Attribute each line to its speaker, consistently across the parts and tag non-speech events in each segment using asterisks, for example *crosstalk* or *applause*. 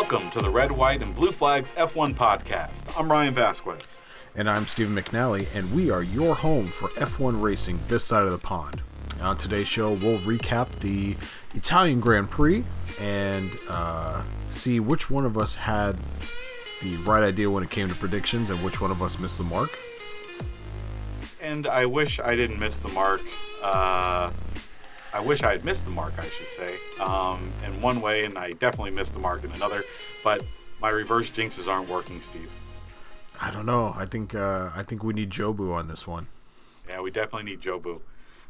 Speaker 1: Welcome to the Red, White, and Blue Flags F1 podcast. I'm Ryan Vasquez.
Speaker 2: And I'm Stephen McNally, and we are your home for F1 racing this side of the pond. And on today's show, we'll recap the Italian Grand Prix and uh, see which one of us had the right idea when it came to predictions and which one of us missed the mark.
Speaker 1: And I wish I didn't miss the mark. Uh, I wish I had missed the mark, I should say, um, in one way, and I definitely missed the mark in another. But my reverse jinxes aren't working, Steve.
Speaker 2: I don't know. I think uh, I think we need Jobu on this one.
Speaker 1: Yeah, we definitely need Jobu.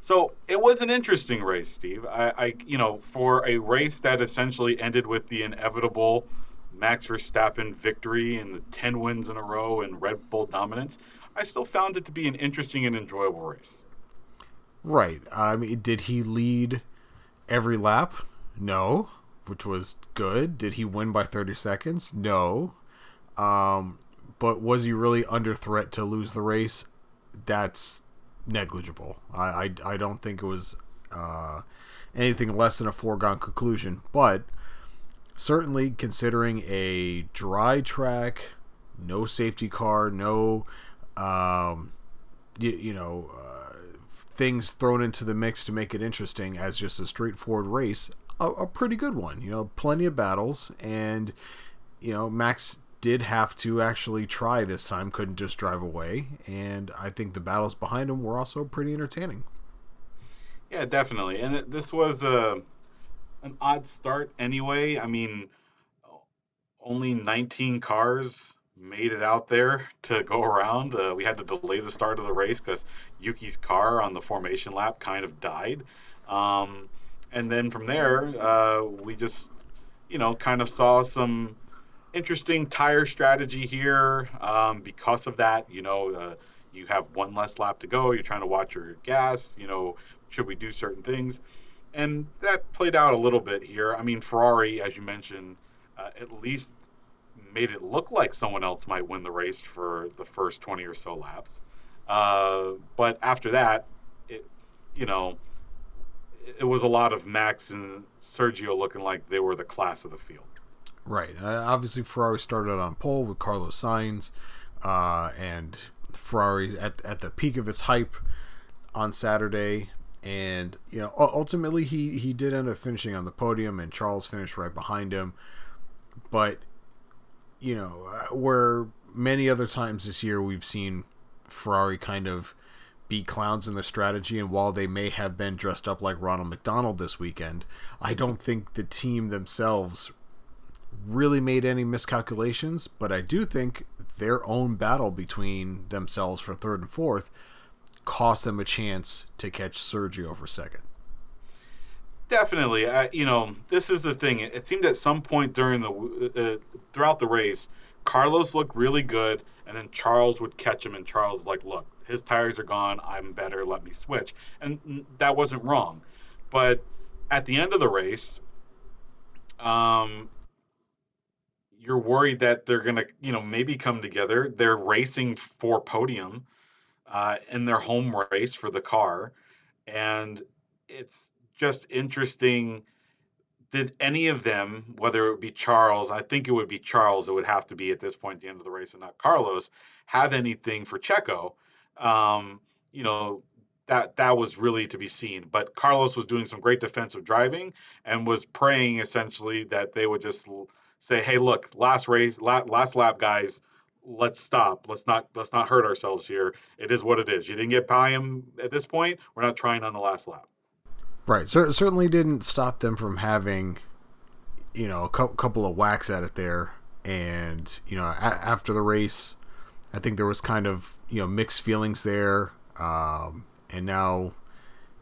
Speaker 1: So it was an interesting race, Steve. I, I, you know, for a race that essentially ended with the inevitable Max Verstappen victory and the ten wins in a row and Red Bull dominance, I still found it to be an interesting and enjoyable race.
Speaker 2: Right. I mean, did he lead every lap? No, which was good. Did he win by 30 seconds? No. Um, but was he really under threat to lose the race? That's negligible. I, I, I don't think it was uh, anything less than a foregone conclusion. But certainly, considering a dry track, no safety car, no, um, you, you know, uh, things thrown into the mix to make it interesting as just a straightforward race, a, a pretty good one. You know, plenty of battles, and you know Max did have to actually try this time, couldn't just drive away, and I think the battles behind him were also pretty entertaining.
Speaker 1: Yeah, definitely, and it, this was a an odd start anyway. I mean, only 19 cars made it out there to go around. Uh, we had to delay the start of the race because Yuki's car on the formation lap kind of died. Um, and then from there, uh, we just, you know, kind of saw some interesting tire strategy here. Um, because of that, you know, uh, you have one less lap to go. You're trying to watch your gas. You know, should we do certain things? And that played out a little bit here. I mean, Ferrari, as you mentioned, uh, at least made it look like someone else might win the race for the first 20 or so laps. Uh, but after that, it, you know, it was a lot of Max and Sergio looking like they were the class of the field.
Speaker 2: Right. Uh, obviously, Ferrari started on pole with Carlos Sainz, uh, and Ferrari at at the peak of its hype on Saturday. And you know, ultimately, he he did end up finishing on the podium, and Charles finished right behind him. But you know, uh, where many other times this year we've seen Ferrari kind of be clowns in their strategy, and while they may have been dressed up like Ronald McDonald this weekend, I don't think the team themselves really made any miscalculations, but I do think their own battle between themselves for third and fourth cost them a chance to catch Sergio for second.
Speaker 1: Definitely, uh, you know, this is the thing. It, seemed at some point during the uh, throughout the race, Carlos looked really good, and then Charles would catch him, and Charles like, look, his tires are gone. I'm better. Let me switch, and that wasn't wrong. But at the end of the race, um, you're worried that they're gonna, you know, maybe come together. They're racing for podium uh, in their home race for the car, and it's just interesting. Did any of them, whether it would be Charles, I think it would be Charles, it would have to be at this point the end of the race and not Carlos, have anything for Checo? Um, you know, that that was really to be seen. But Carlos was doing some great defensive driving and was praying essentially that they would just say, "Hey, look, last race, last lap, guys, let's stop. Let's not let's not hurt ourselves here. It is what it is. You didn't get by him at this point. We're not trying on the last lap."
Speaker 2: Right. So certainly didn't stop them from having, you know, a couple of whacks at it there. And, you know, a- after the race, I think there was kind of, you know, mixed feelings there. Um, and now,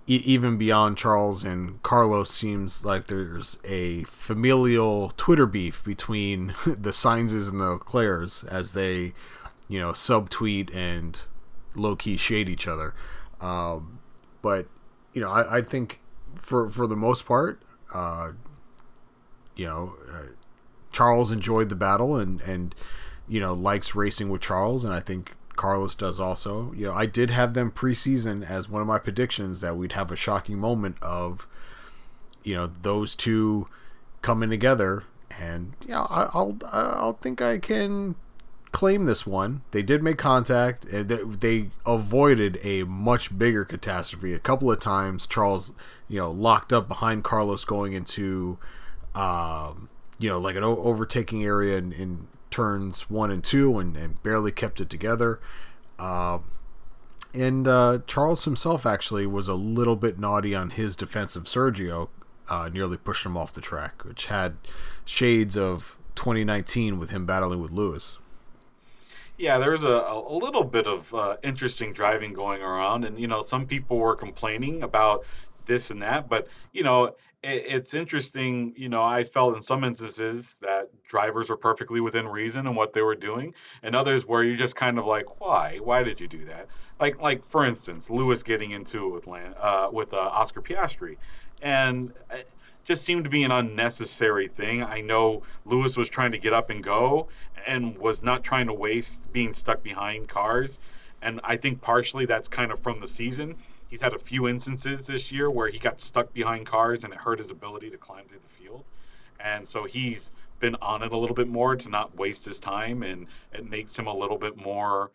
Speaker 2: e- even beyond Charles and Carlos, seems like there's a familial Twitter beef between *laughs* the Sainzes and the Leclercs as they, you know, subtweet and low key shade each other. Um, but, you know, I, I think for for the most part, uh, you know, uh, Charles enjoyed the battle and and you know likes racing with Charles, and I think Carlos does also. You know, I did have them preseason as one of my predictions that we'd have a shocking moment of, you know, those two coming together and yeah, I, I'll I'll think I can claim this one. They did make contact, and they, they avoided a much bigger catastrophe. A couple of times, Charles, you know, locked up behind Carlos going into, um, you know, like an o- overtaking area in, in, turns one and two, and, and barely kept it together. Uh, and uh, Charles himself actually was a little bit naughty on his defense of Sergio, uh, nearly pushed him off the track, which had shades of 2019 with him battling with Lewis.
Speaker 1: Yeah, there was a, a little bit of uh, interesting driving going around, and you know, some people were complaining about this and that, but you know, it, it's interesting. You know, I felt in some instances that drivers were perfectly within reason in what they were doing, and others where you're just kind of like, why? Why did you do that? Like, like for instance, Lewis getting into it with Land, uh, with uh, Oscar Piastri, and uh, just seemed to be an unnecessary thing. I know Lewis was trying to get up and go and was not trying to waste being stuck behind cars. And I think partially that's kind of from the season. He's had a few instances this year where he got stuck behind cars and it hurt his ability to climb through the field. And so he's been on it a little bit more to not waste his time and it makes him a little bit more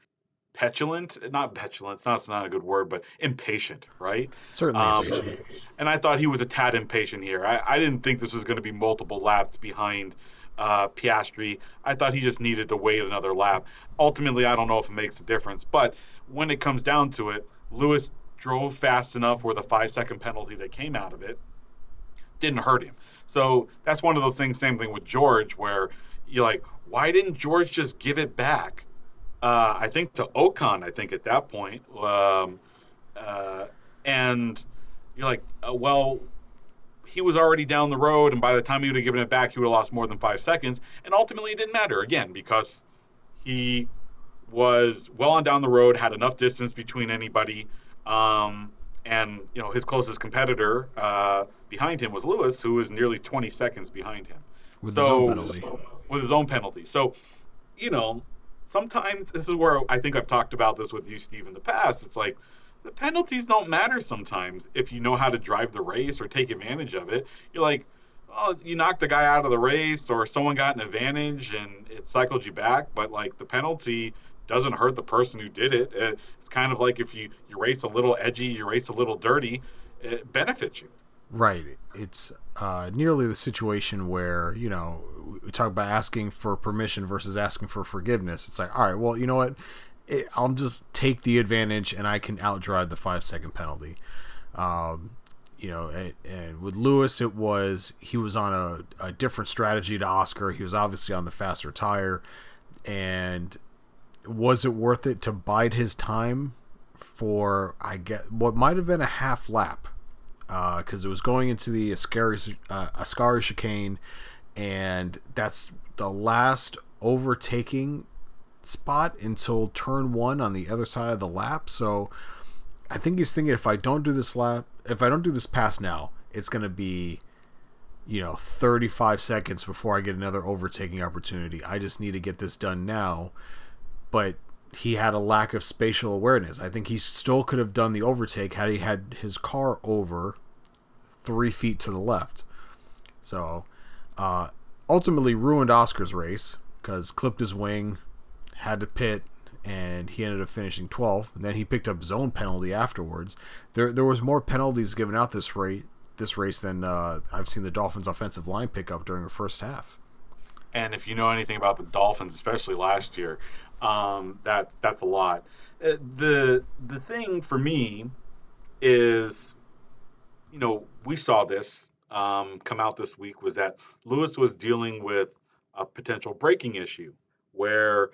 Speaker 1: petulant not petulant it's not, it's not a good word but impatient right?
Speaker 2: Certainly um, impatient.
Speaker 1: and i thought he was a tad impatient here. I, I didn't think this was going to be multiple laps behind uh, piastri. I thought he just needed to wait another lap. Ultimately i don't know if it makes a difference but when it comes down to it lewis drove fast enough where the five second penalty that came out of it didn't hurt him. So that's one of those things same thing with george where you're like why didn't george just give it back uh, I think to Ocon, I think at that point. Um, uh, and you're like, uh, well, he was already down the road, and by the time he would have given it back, he would have lost more than five seconds. And ultimately, it didn't matter again because he was well on down the road, had enough distance between anybody. Um, and you know his closest competitor uh, behind him was Lewis, who was nearly 20 seconds behind him.
Speaker 2: With so, his own penalty.
Speaker 1: With his own penalty. So, you know, sometimes this is where I think I've talked about this with you, Steve, in the past. It's like the penalties don't matter sometimes if you know how to drive the race or take advantage of it. You're like, oh, you knocked the guy out of the race or someone got an advantage and it cycled you back, but like the penalty doesn't hurt the person who did it. It's kind of like if you, you race a little edgy, you race a little dirty, it benefits you.
Speaker 2: Right. It's uh, nearly the situation where, you know, we talk about asking for permission versus asking for forgiveness. It's like, all right, well, you know what? It, I'll just take the advantage and I can outdrive the five second penalty. Um, you know, and, and, with Lewis, it was he was on a, a different strategy to Oscar. He was obviously on the faster tire. And was it worth it to bide his time for, I get, what might have been a half lap? because uh, it was going into the Ascari, uh, Ascari chicane, and that's the last overtaking spot until turn one on the other side of the lap. So I think he's thinking if I don't do this lap, if I don't do this pass now, it's going to be, you know, 35 seconds before I get another overtaking opportunity. I just need to get this done now. But he had a lack of spatial awareness. I think he still could have done the overtake had he had his car over three feet to the left. So, uh, ultimately ruined Oscar's race because clipped his wing, had to pit, and he ended up finishing 12th. And then he picked up own penalty afterwards. There, there was more penalties given out this rate this race than uh, I've seen the Dolphins' offensive line pick up during the first half.
Speaker 1: And if you know anything about the Dolphins, especially last year, um, that's that's a lot. Uh, the the thing for me is, you know, we saw this um, come out this week was that Lewis was dealing with a potential braking issue where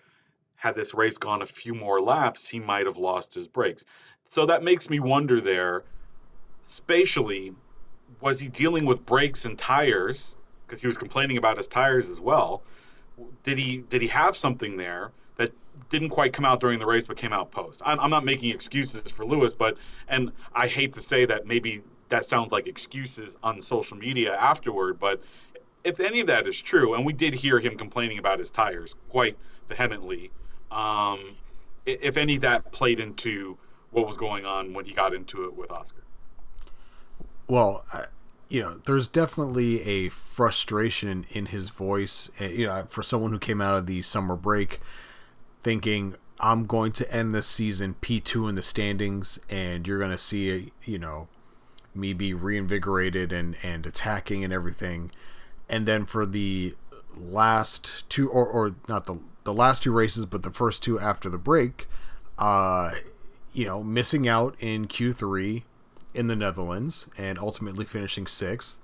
Speaker 1: had this race gone a few more laps, he might have lost his brakes. So that makes me wonder there, spatially, was he dealing with brakes and tires? Because he was complaining about his tires as well. Did he did he have something there that didn't quite come out during the race but came out post? I'm, I'm not making excuses for Lewis, but and I hate to say that maybe that sounds like excuses on social media afterward, but if any of that is true, and we did hear him complaining about his tires quite vehemently, um, if any of that played into what was going on when he got into it with Oscar.
Speaker 2: Well, I, you know, there's definitely a frustration in his voice. eh, You know, for someone who came out of the summer break thinking I'm going to end this season P2 in the standings, and you're going to see, you know, me be reinvigorated and and attacking and everything, and then for the last two or or not the the last two races, but the first two after the break, uh, you know, missing out in Q3 in the Netherlands and ultimately finishing sixth,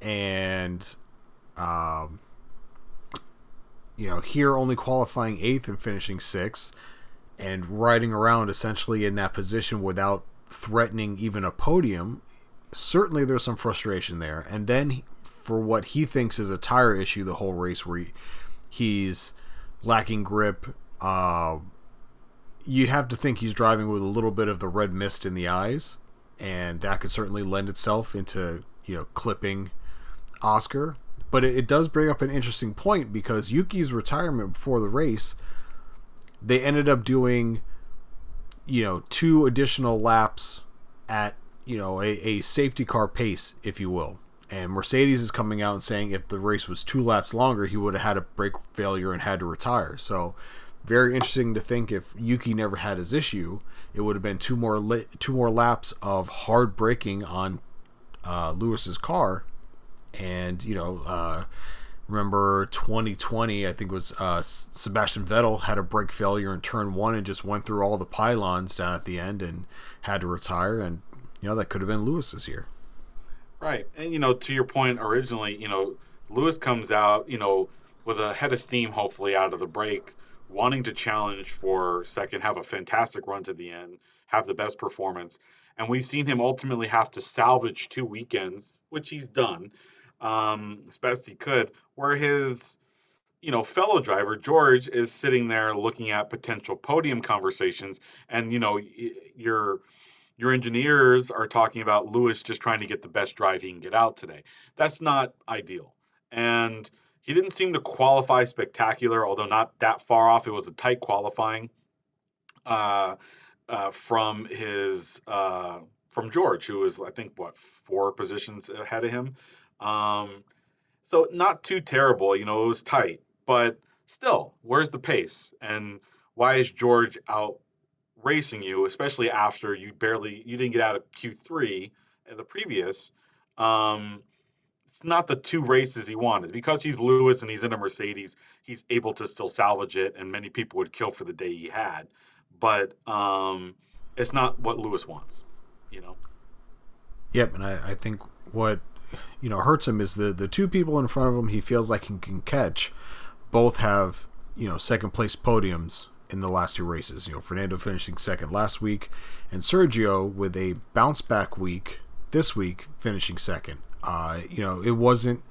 Speaker 2: and um, you know, here only qualifying eighth and finishing sixth, and riding around essentially in that position without threatening even a podium. Certainly, there's some frustration there. And then for what he thinks is a tire issue, the whole race where he, he's lacking grip. Uh, you have to think he's driving with a little bit of the red mist in the eyes, and that could certainly lend itself into you know clipping Oscar. But it, it does bring up an interesting point because Yuki's retirement before the race, they ended up doing, you know, two additional laps at you know a, a safety car pace, if you will. And Mercedes is coming out and saying if the race was two laps longer, he would have had a brake failure and had to retire. So, very interesting to think if Yuki never had his issue, it would have been two more two more laps of hard braking on uh, Lewis's car, and you know, uh, remember 2020, I think was uh, Sebastian Vettel had a brake failure in turn one and just went through all the pylons down at the end and had to retire, and you know that could have been Lewis's year.
Speaker 1: Right. And, you know, to your point originally, you know, Lewis comes out, you know, with a head of steam, hopefully, out of the break, wanting to challenge for second, have a fantastic run to the end, have the best performance. And we've seen him ultimately have to salvage two weekends, which he's done um, as best he could, where his, you know, fellow driver, George, is sitting there looking at potential podium conversations. And, you know, you're your engineers are talking about Lewis just trying to get the best drive he can get out today. That's not ideal. And he didn't seem to qualify spectacular, although not that far off. It was a tight qualifying uh, uh, from his uh, from George, who was I think what four positions ahead of him. Um, so not too terrible, you know. It was tight, but still, where's the pace? And why is George out racing you, especially after you barely you didn't get out of Q3 in the previous. Um, it's not the two races he wanted because he's Lewis and he's in a Mercedes. He's able to still salvage it, and many people would kill for the day he had. But um, it's not what Lewis wants, you know.
Speaker 2: Yep, and I, I think what you know hurts him is the the two people in front of him he feels like he can catch, both have you know second place podiums in the last two races. You know Fernando finishing second last week, and Sergio with a bounce back week this week finishing second. Uh, you know it wasn't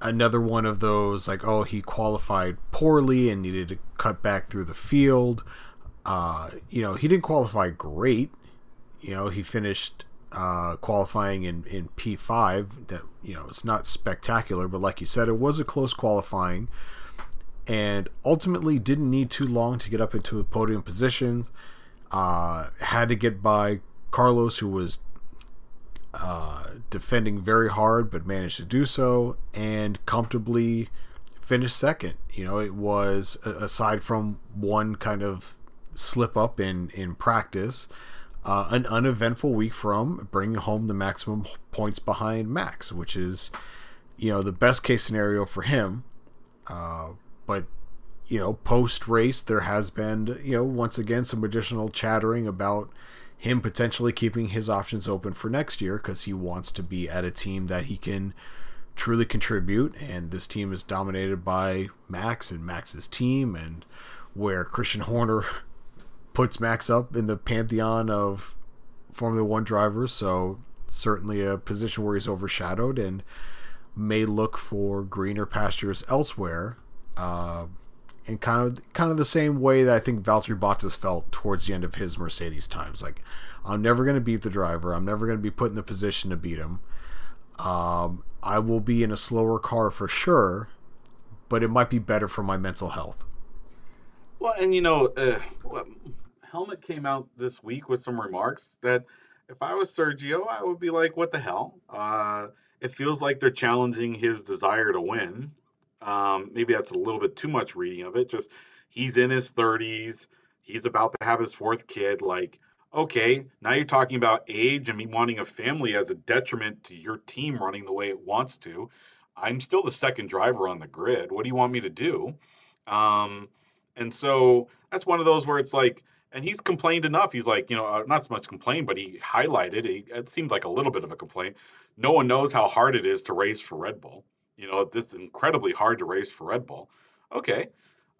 Speaker 2: another one of those like oh he qualified poorly and needed to cut back through the field. Uh, you know he didn't qualify great. You know he finished uh, qualifying in, in P5 that you know it's not spectacular but like you said it was a close qualifying and ultimately didn't need too long to get up into a podium position uh, had to get by Carlos who was uh, defending very hard but managed to do so and comfortably finished second you know it was aside from one kind of slip up in in practice uh, an uneventful week from bringing home the maximum points behind Max, which is, you know, the best case scenario for him. Uh, but, you know, post race, there has been, you know, once again, some additional chattering about him potentially keeping his options open for next year because he wants to be at a team that he can truly contribute. And this team is dominated by Max and Max's team, and where Christian Horner *laughs* puts Max up in the pantheon of Formula One drivers, so certainly a position where he's overshadowed and may look for greener pastures elsewhere. Uh, in kind of kind of the same way that I think Valtteri Bottas felt towards the end of his Mercedes times. Like, I'm never going to beat the driver. I'm never going to be put in the position to beat him. Um, I will be in a slower car for sure, but it might be better for my mental health.
Speaker 1: Well, and you know, uh, Helmut came out this week with some remarks that if I was Sergio, I would be like, what the hell? Uh, it feels like they're challenging his desire to win. Um, maybe that's a little bit too much reading of it. Just he's in his 30s. He's about to have his fourth kid. Like, okay, now you're talking about age and me wanting a family as a detriment to your team running the way it wants to. I'm still the second driver on the grid. What do you want me to do? Um, and so that's one of those where it's like, and he's complained enough. He's like, you know, uh, not so much complained, but he highlighted. He, it seemed like a little bit of a complaint. No one knows how hard it is to race for Red Bull. You know, this is incredibly hard to race for Red Bull. Okay,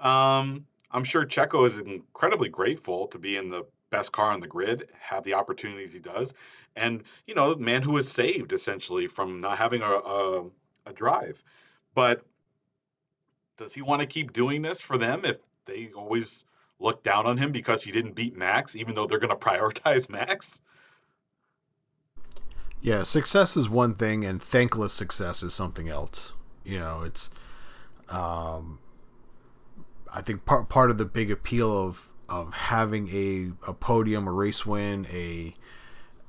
Speaker 1: um, I'm sure Checo is incredibly grateful to be in the best car on the grid, have the opportunities he does, and you know, man who was saved essentially from not having a, a, a drive. But does he want to keep doing this for them if they always look down on him because he didn't beat Max, even though they're going *laughs* to prioritize Max?
Speaker 2: Yeah, success is one thing, and thankless success is something else. You know, it's. Um, I think part part of the big appeal of of having a, a podium, a race win, a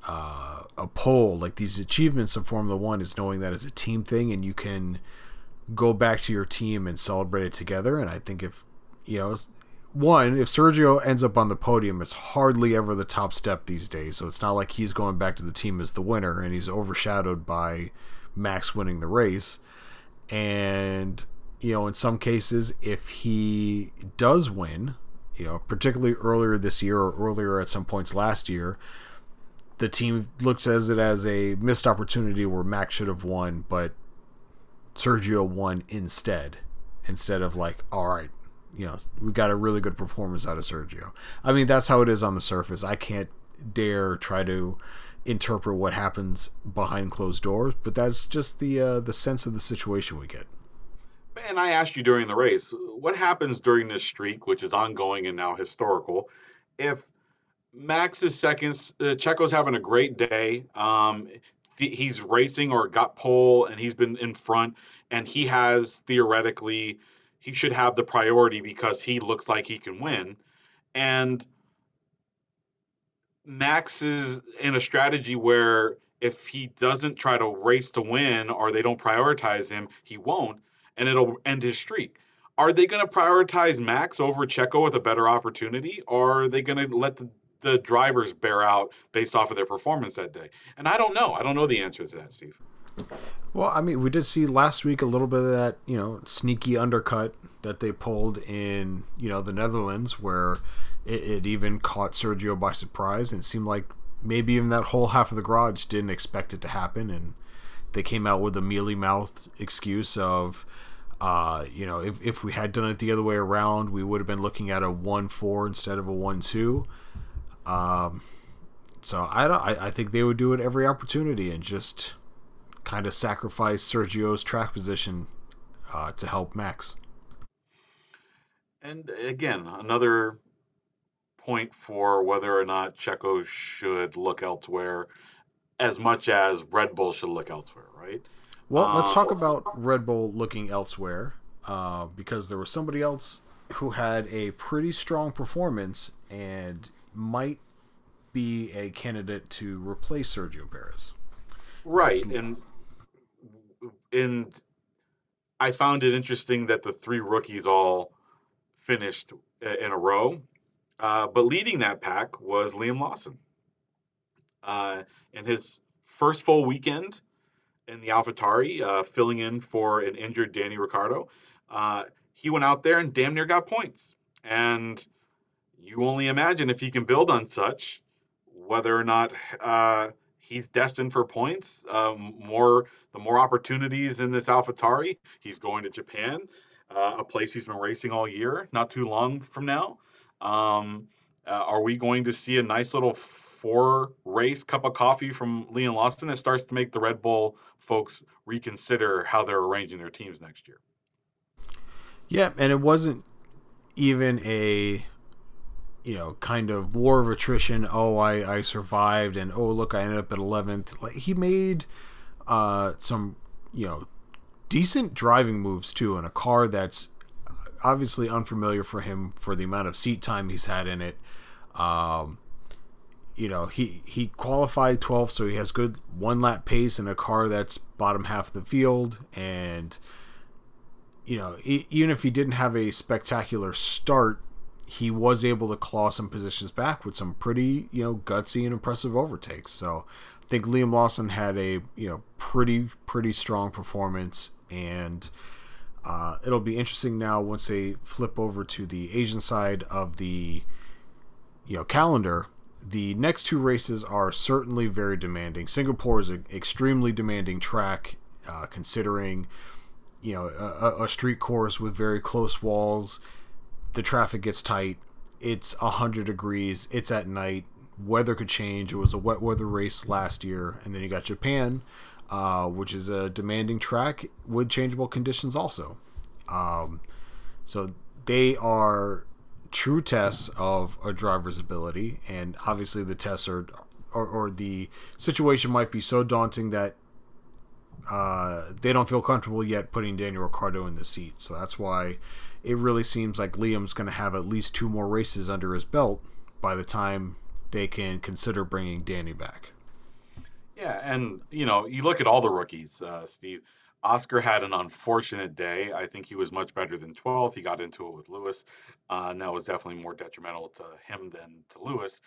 Speaker 2: uh, a pole, like these achievements of Formula One, is knowing that it's a team thing, and you can go back to your team and celebrate it together. And I think if you know one, if Sergio ends up on the podium, it's hardly ever the top step these days. So it's not like he's going back to the team as the winner and he's overshadowed by Max winning the race. And, you know, in some cases, if he does win, you know, particularly earlier this year or earlier at some points last year, the team looks at it as a missed opportunity where Max should have won, but Sergio won instead. Instead of like, all right, you know, we got a really good performance out of Sergio. I mean, that's how it is on the surface. I can't dare try to interpret what happens behind closed doors, but that's just the uh, the sense of the situation we get.
Speaker 1: And I asked you during the race, what happens during this streak, which is ongoing and now historical, if Max is seconds, uh, Checo's having a great day. Um, he's racing or got pole and he's been in front, and he has theoretically he should have the priority because he looks like he can win. And Max is in a strategy where if he doesn't try to race to win or they don't prioritize him, he won't, and it'll end his streak. Are they going to prioritize Max over Checo with a better opportunity, or are they going to let the, the drivers bear out based off of their performance that day? And I don't know. I don't know the answer to that, Steve.
Speaker 2: Well, I mean, we did see last week a little bit of that, you know, sneaky undercut that they pulled in, you know, the Netherlands, where it, it even caught Sergio by surprise, and it seemed like maybe even that whole half of the garage didn't expect it to happen, and they came out with a mealy mouthed excuse of, uh, you know, if, if we had done it the other way around, we would have been looking at a one four instead of a one two. Um, so I don't. I, I think they would do it every opportunity and just kind of sacrifice Sergio's track position uh, to help Max.
Speaker 1: And again, another point for whether or not Checo should look elsewhere as much as Red Bull should look elsewhere, right?
Speaker 2: Well, uh, let's talk about Red Bull looking elsewhere uh, because there was somebody else who had a pretty strong performance and might be a candidate to replace Sergio Perez.
Speaker 1: Right. And and I found it interesting that the three rookies all finished in a row. Uh, but leading that pack was Liam Lawson. Uh, in his first full weekend in the AlphaTauri, uh, filling in for an injured Danny Ricciardo, uh, he went out there and damn near got points. And you only imagine if he can build on such, whether or not uh, he's destined for points. Um, more the more opportunities in this AlphaTauri. He's going to Japan, uh, a place he's been racing all year. Not too long from now, um, uh, are we going to see a nice little four race cup of coffee from Liam Lawson that starts to make the Red Bull folks reconsider how they're arranging their teams next year?
Speaker 2: Yeah, and it wasn't even a you know, kind of war of attrition. Oh, I, I survived, and oh, look, I ended up at 11th. Like he made uh, some, you know, decent driving moves too in a car that's obviously unfamiliar for him for the amount of seat time he's had in it. Um, you know, he he qualified 12th, so he has good one lap pace in a car that's bottom half of the field, and you know, even if he didn't have a spectacular start, he was able to claw some positions back with some pretty you know gutsy and impressive overtakes. So I think Liam Lawson had a you know pretty pretty strong performance and. Uh, it'll be interesting now once they flip over to the Asian side of the you know calendar the next two races are certainly very demanding. Singapore is an extremely demanding track, uh, considering you know a, a, street course with very close walls. The traffic gets tight. It's hundred degrees. It's at night. Weather could change. It was a wet weather race last year, and then you got Japan, uh, which is a demanding track with changeable conditions also. Um, so they are true tests of a driver's ability, and obviously the tests are, or, or the situation might be so daunting that uh, they don't feel comfortable yet putting Daniel Ricciardo in the seat. So that's why it really seems like Liam's going to have at least two more races under his belt by the time they can consider bringing Danny back.
Speaker 1: Yeah, and you know, you look at all the rookies, uh, Steve. Oscar had an unfortunate day. I think he was much better than 12th. He got into it with Lewis, uh, and that was definitely more detrimental to him than to Lewis.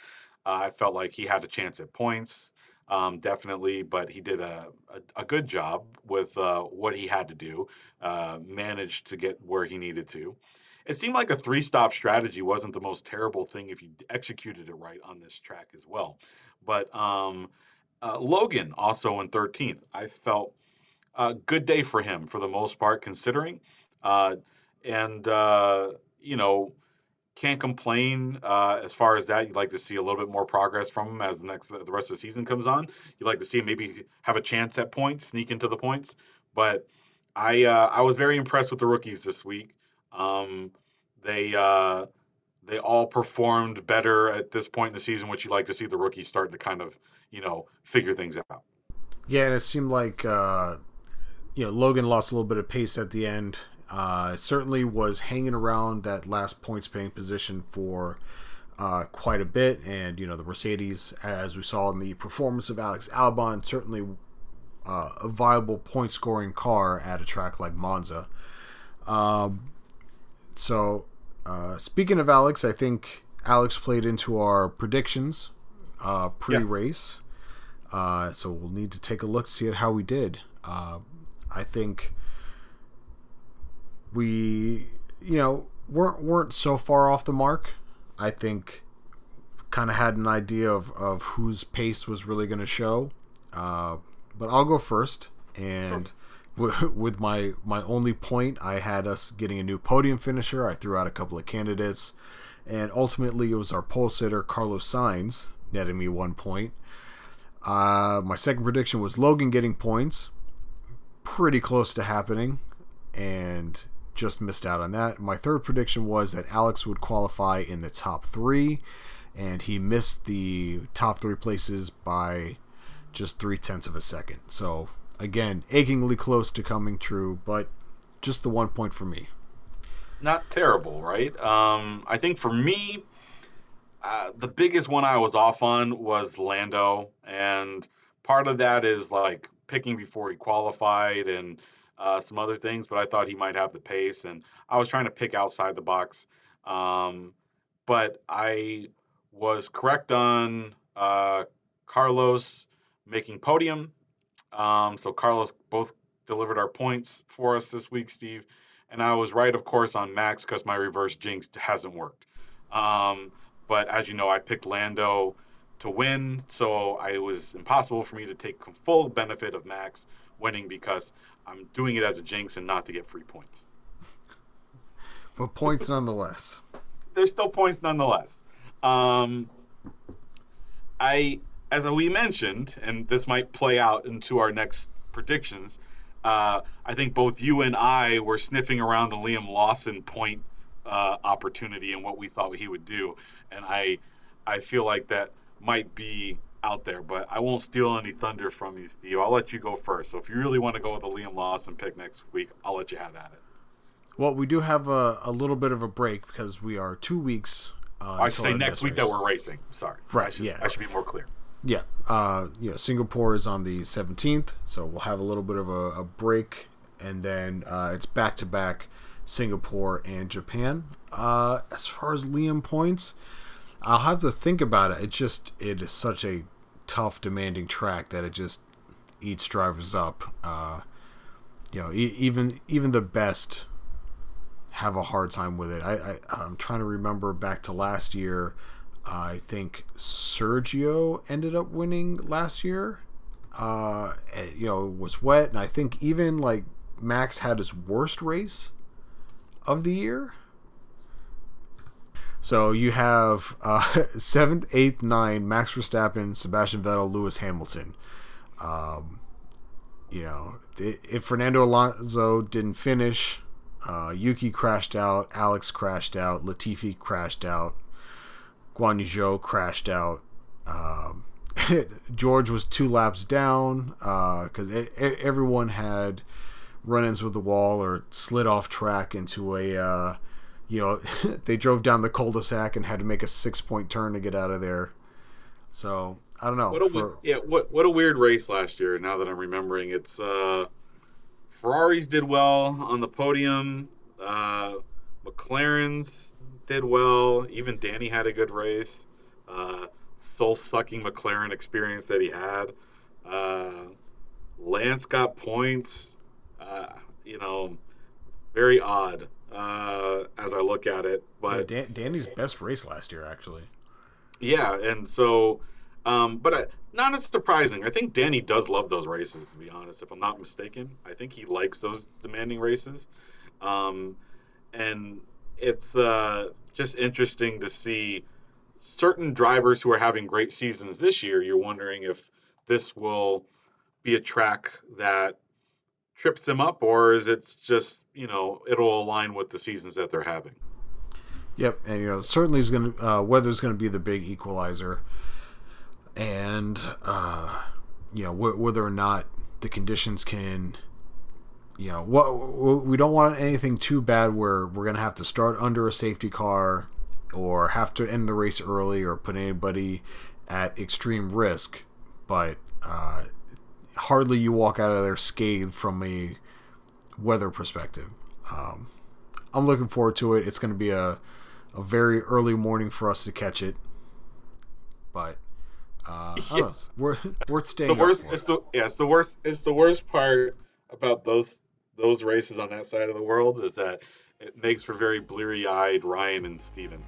Speaker 1: Uh, I felt like he had a chance at points, um, definitely, but he did a, a, a good job with uh, what he had to do, uh, managed to get where he needed to. It seemed like a three stop strategy wasn't the most terrible thing if you executed it right on this track as well. But um, uh, Logan also in 13th. I felt a good day for him for the most part, considering. Uh, and uh, you know, can't complain uh, as far as that. You'd like to see a little bit more progress from him as the next the rest of the season comes on. You'd like to see him maybe have a chance at points, sneak into the points. But I uh, I was very impressed with the rookies this week. Um, they uh, they all performed better at this point in the season, which you like to see the rookies starting to kind of you know figure things out.
Speaker 2: Yeah, and it seemed like uh, you know, Logan lost a little bit of pace at the end. Uh, certainly was hanging around that last points paying position for uh, quite a bit. And, you know, the Mercedes, as we saw in the performance of Alex Albon, certainly uh, a viable point scoring car at a track like Monza. Um, so, uh, speaking of Alex, I think Alex played into our predictions uh, pre race. Yes. Uh, so we'll need to take a look to see how we did. Uh, I think we, you know, weren't weren't so far off the mark. I think kind of had an idea of, of whose pace was really going to show. Uh, but I'll go first, and *laughs* w- with my my only point, I had us getting a new podium finisher. I threw out a couple of candidates, and ultimately it was our pole sitter Carlos Sainz netting me one point. Uh, my second prediction was Logan getting points pretty close to happening and just missed out on that. My third prediction was that Alex would qualify in the top three, and he missed the top three places by just three tenths of a second. So, again, achingly close to coming true, but just the one point for me.
Speaker 1: Not terrible, right? Um, I think for me, uh, the biggest one I was off on was Lando, and part of that is like picking before he qualified and uh, some other things, but I thought he might have the pace. And I was trying to pick outside the box. Um, but I was correct on uh, Carlos making podium. Um, so Carlos both delivered our points for us this week, Steve. And I was right, of course, on Max because my reverse jinx hasn't worked. Um, but as you know, I picked Lando to win. So it was impossible for me to take full benefit of Max winning because I'm doing it as a jinx and not to get free points.
Speaker 2: But points nonetheless.
Speaker 1: There's still points nonetheless. Um, I, as we mentioned, and this might play out into our next predictions. Uh, I think both you and I were sniffing around the Liam Lawson point uh, opportunity and what we thought he would do, and I, I feel like that might be out there, but I won't steal any thunder from you, Steve. I'll let you go first. So if you really want to go with the Liam Lawson pick next week, I'll let you have at it.
Speaker 2: Well, we do have a, a little bit of a break because we are two weeks Uh,
Speaker 1: I should say next week that we're racing. Sorry.
Speaker 2: Right,
Speaker 1: I should,
Speaker 2: yeah.
Speaker 1: I should be more clear.
Speaker 2: Yeah, uh, you know, Singapore is on the 17th, so we'll have a little bit of a, a break, and then uh, it's back to back Singapore and Japan. Uh, as far as Liam points, I'll have to think about it. It just it is such a tough, demanding track that it just eats drivers up. Uh, you know, e- even even the best have a hard time with it. I, I I'm trying to remember back to last year. I think Sergio ended up winning last year. Uh, eh, you know, it was wet, and I think even like Max had his worst race of the year. So you have uh, *laughs* seventh, eighth, nine, Max Verstappen, Sebastian Vettel, Lewis Hamilton. Um, you know, if Fernando Alonso didn't finish, uh, Yuki crashed out, Alex crashed out, Latifi crashed out, Guanyu Zhou crashed out. Um, *laughs* George was two laps down because everyone had run-ins with the wall or slid off track into a, uh, you know, *laughs* they drove down the cul-de-sac and had to make a six-point turn to get out of there. So I don't know.
Speaker 1: What a
Speaker 2: for-
Speaker 1: yeah, what what a weird race last year. Now that I'm remembering, it's uh, Ferraris did well on the podium. Uh, McLarens did well. Even Danny had a good race. Uh, soul sucking McLaren experience that he had. Uh, Lance got points. Uh, you know, very odd uh, as I look at it.
Speaker 2: Yeah,
Speaker 1: But
Speaker 2: Dan- Danny's best race last year, actually.
Speaker 1: yeah, and so, um, but uh, not as surprising. I think Danny does love those races. To be honest, if I'm not mistaken, I think he likes those demanding races, um, and it's uh, just interesting to see certain drivers who are having great seasons this year. You're wondering if this will be a track that trips them up, or is it just you know it'll align with the seasons that they're having.
Speaker 2: Yep, and you know certainly is going to uh, weather's going to be the big equalizer, and uh, you know wh- whether or not the conditions can, you know, what we don't want anything too bad where we're going to have to start under a safety car, or have to end the race early, or put anybody at extreme risk, but uh, hardly you walk out of there scathed from a weather perspective. Um, I'm looking forward to it. It's going to be a a very early morning for us to catch it. But uh, I don't know.
Speaker 1: Yes.
Speaker 2: we're
Speaker 1: It's
Speaker 2: staying.
Speaker 1: the worst.
Speaker 2: Up for
Speaker 1: It's the yeah. It's the worst. It's the worst part about those those races on that side of the world is that it makes for very bleary eyed Ryan and Steven.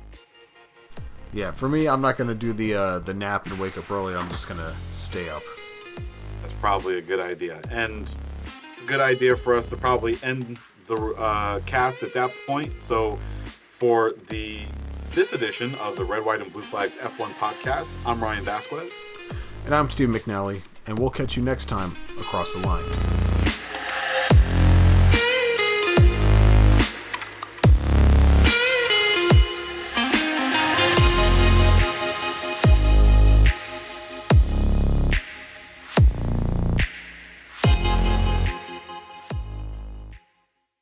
Speaker 2: Yeah, for me, I'm not going to do the uh, the nap and wake up early. I'm just going to stay up.
Speaker 1: Probably a good idea, and good idea for us to probably end the uh, cast at that point. So, for the this edition of the Red, White, and Blue Flags F1 podcast, I'm Ryan Vasquez.
Speaker 2: And I'm Steve McNally, and we'll catch you next time across the line.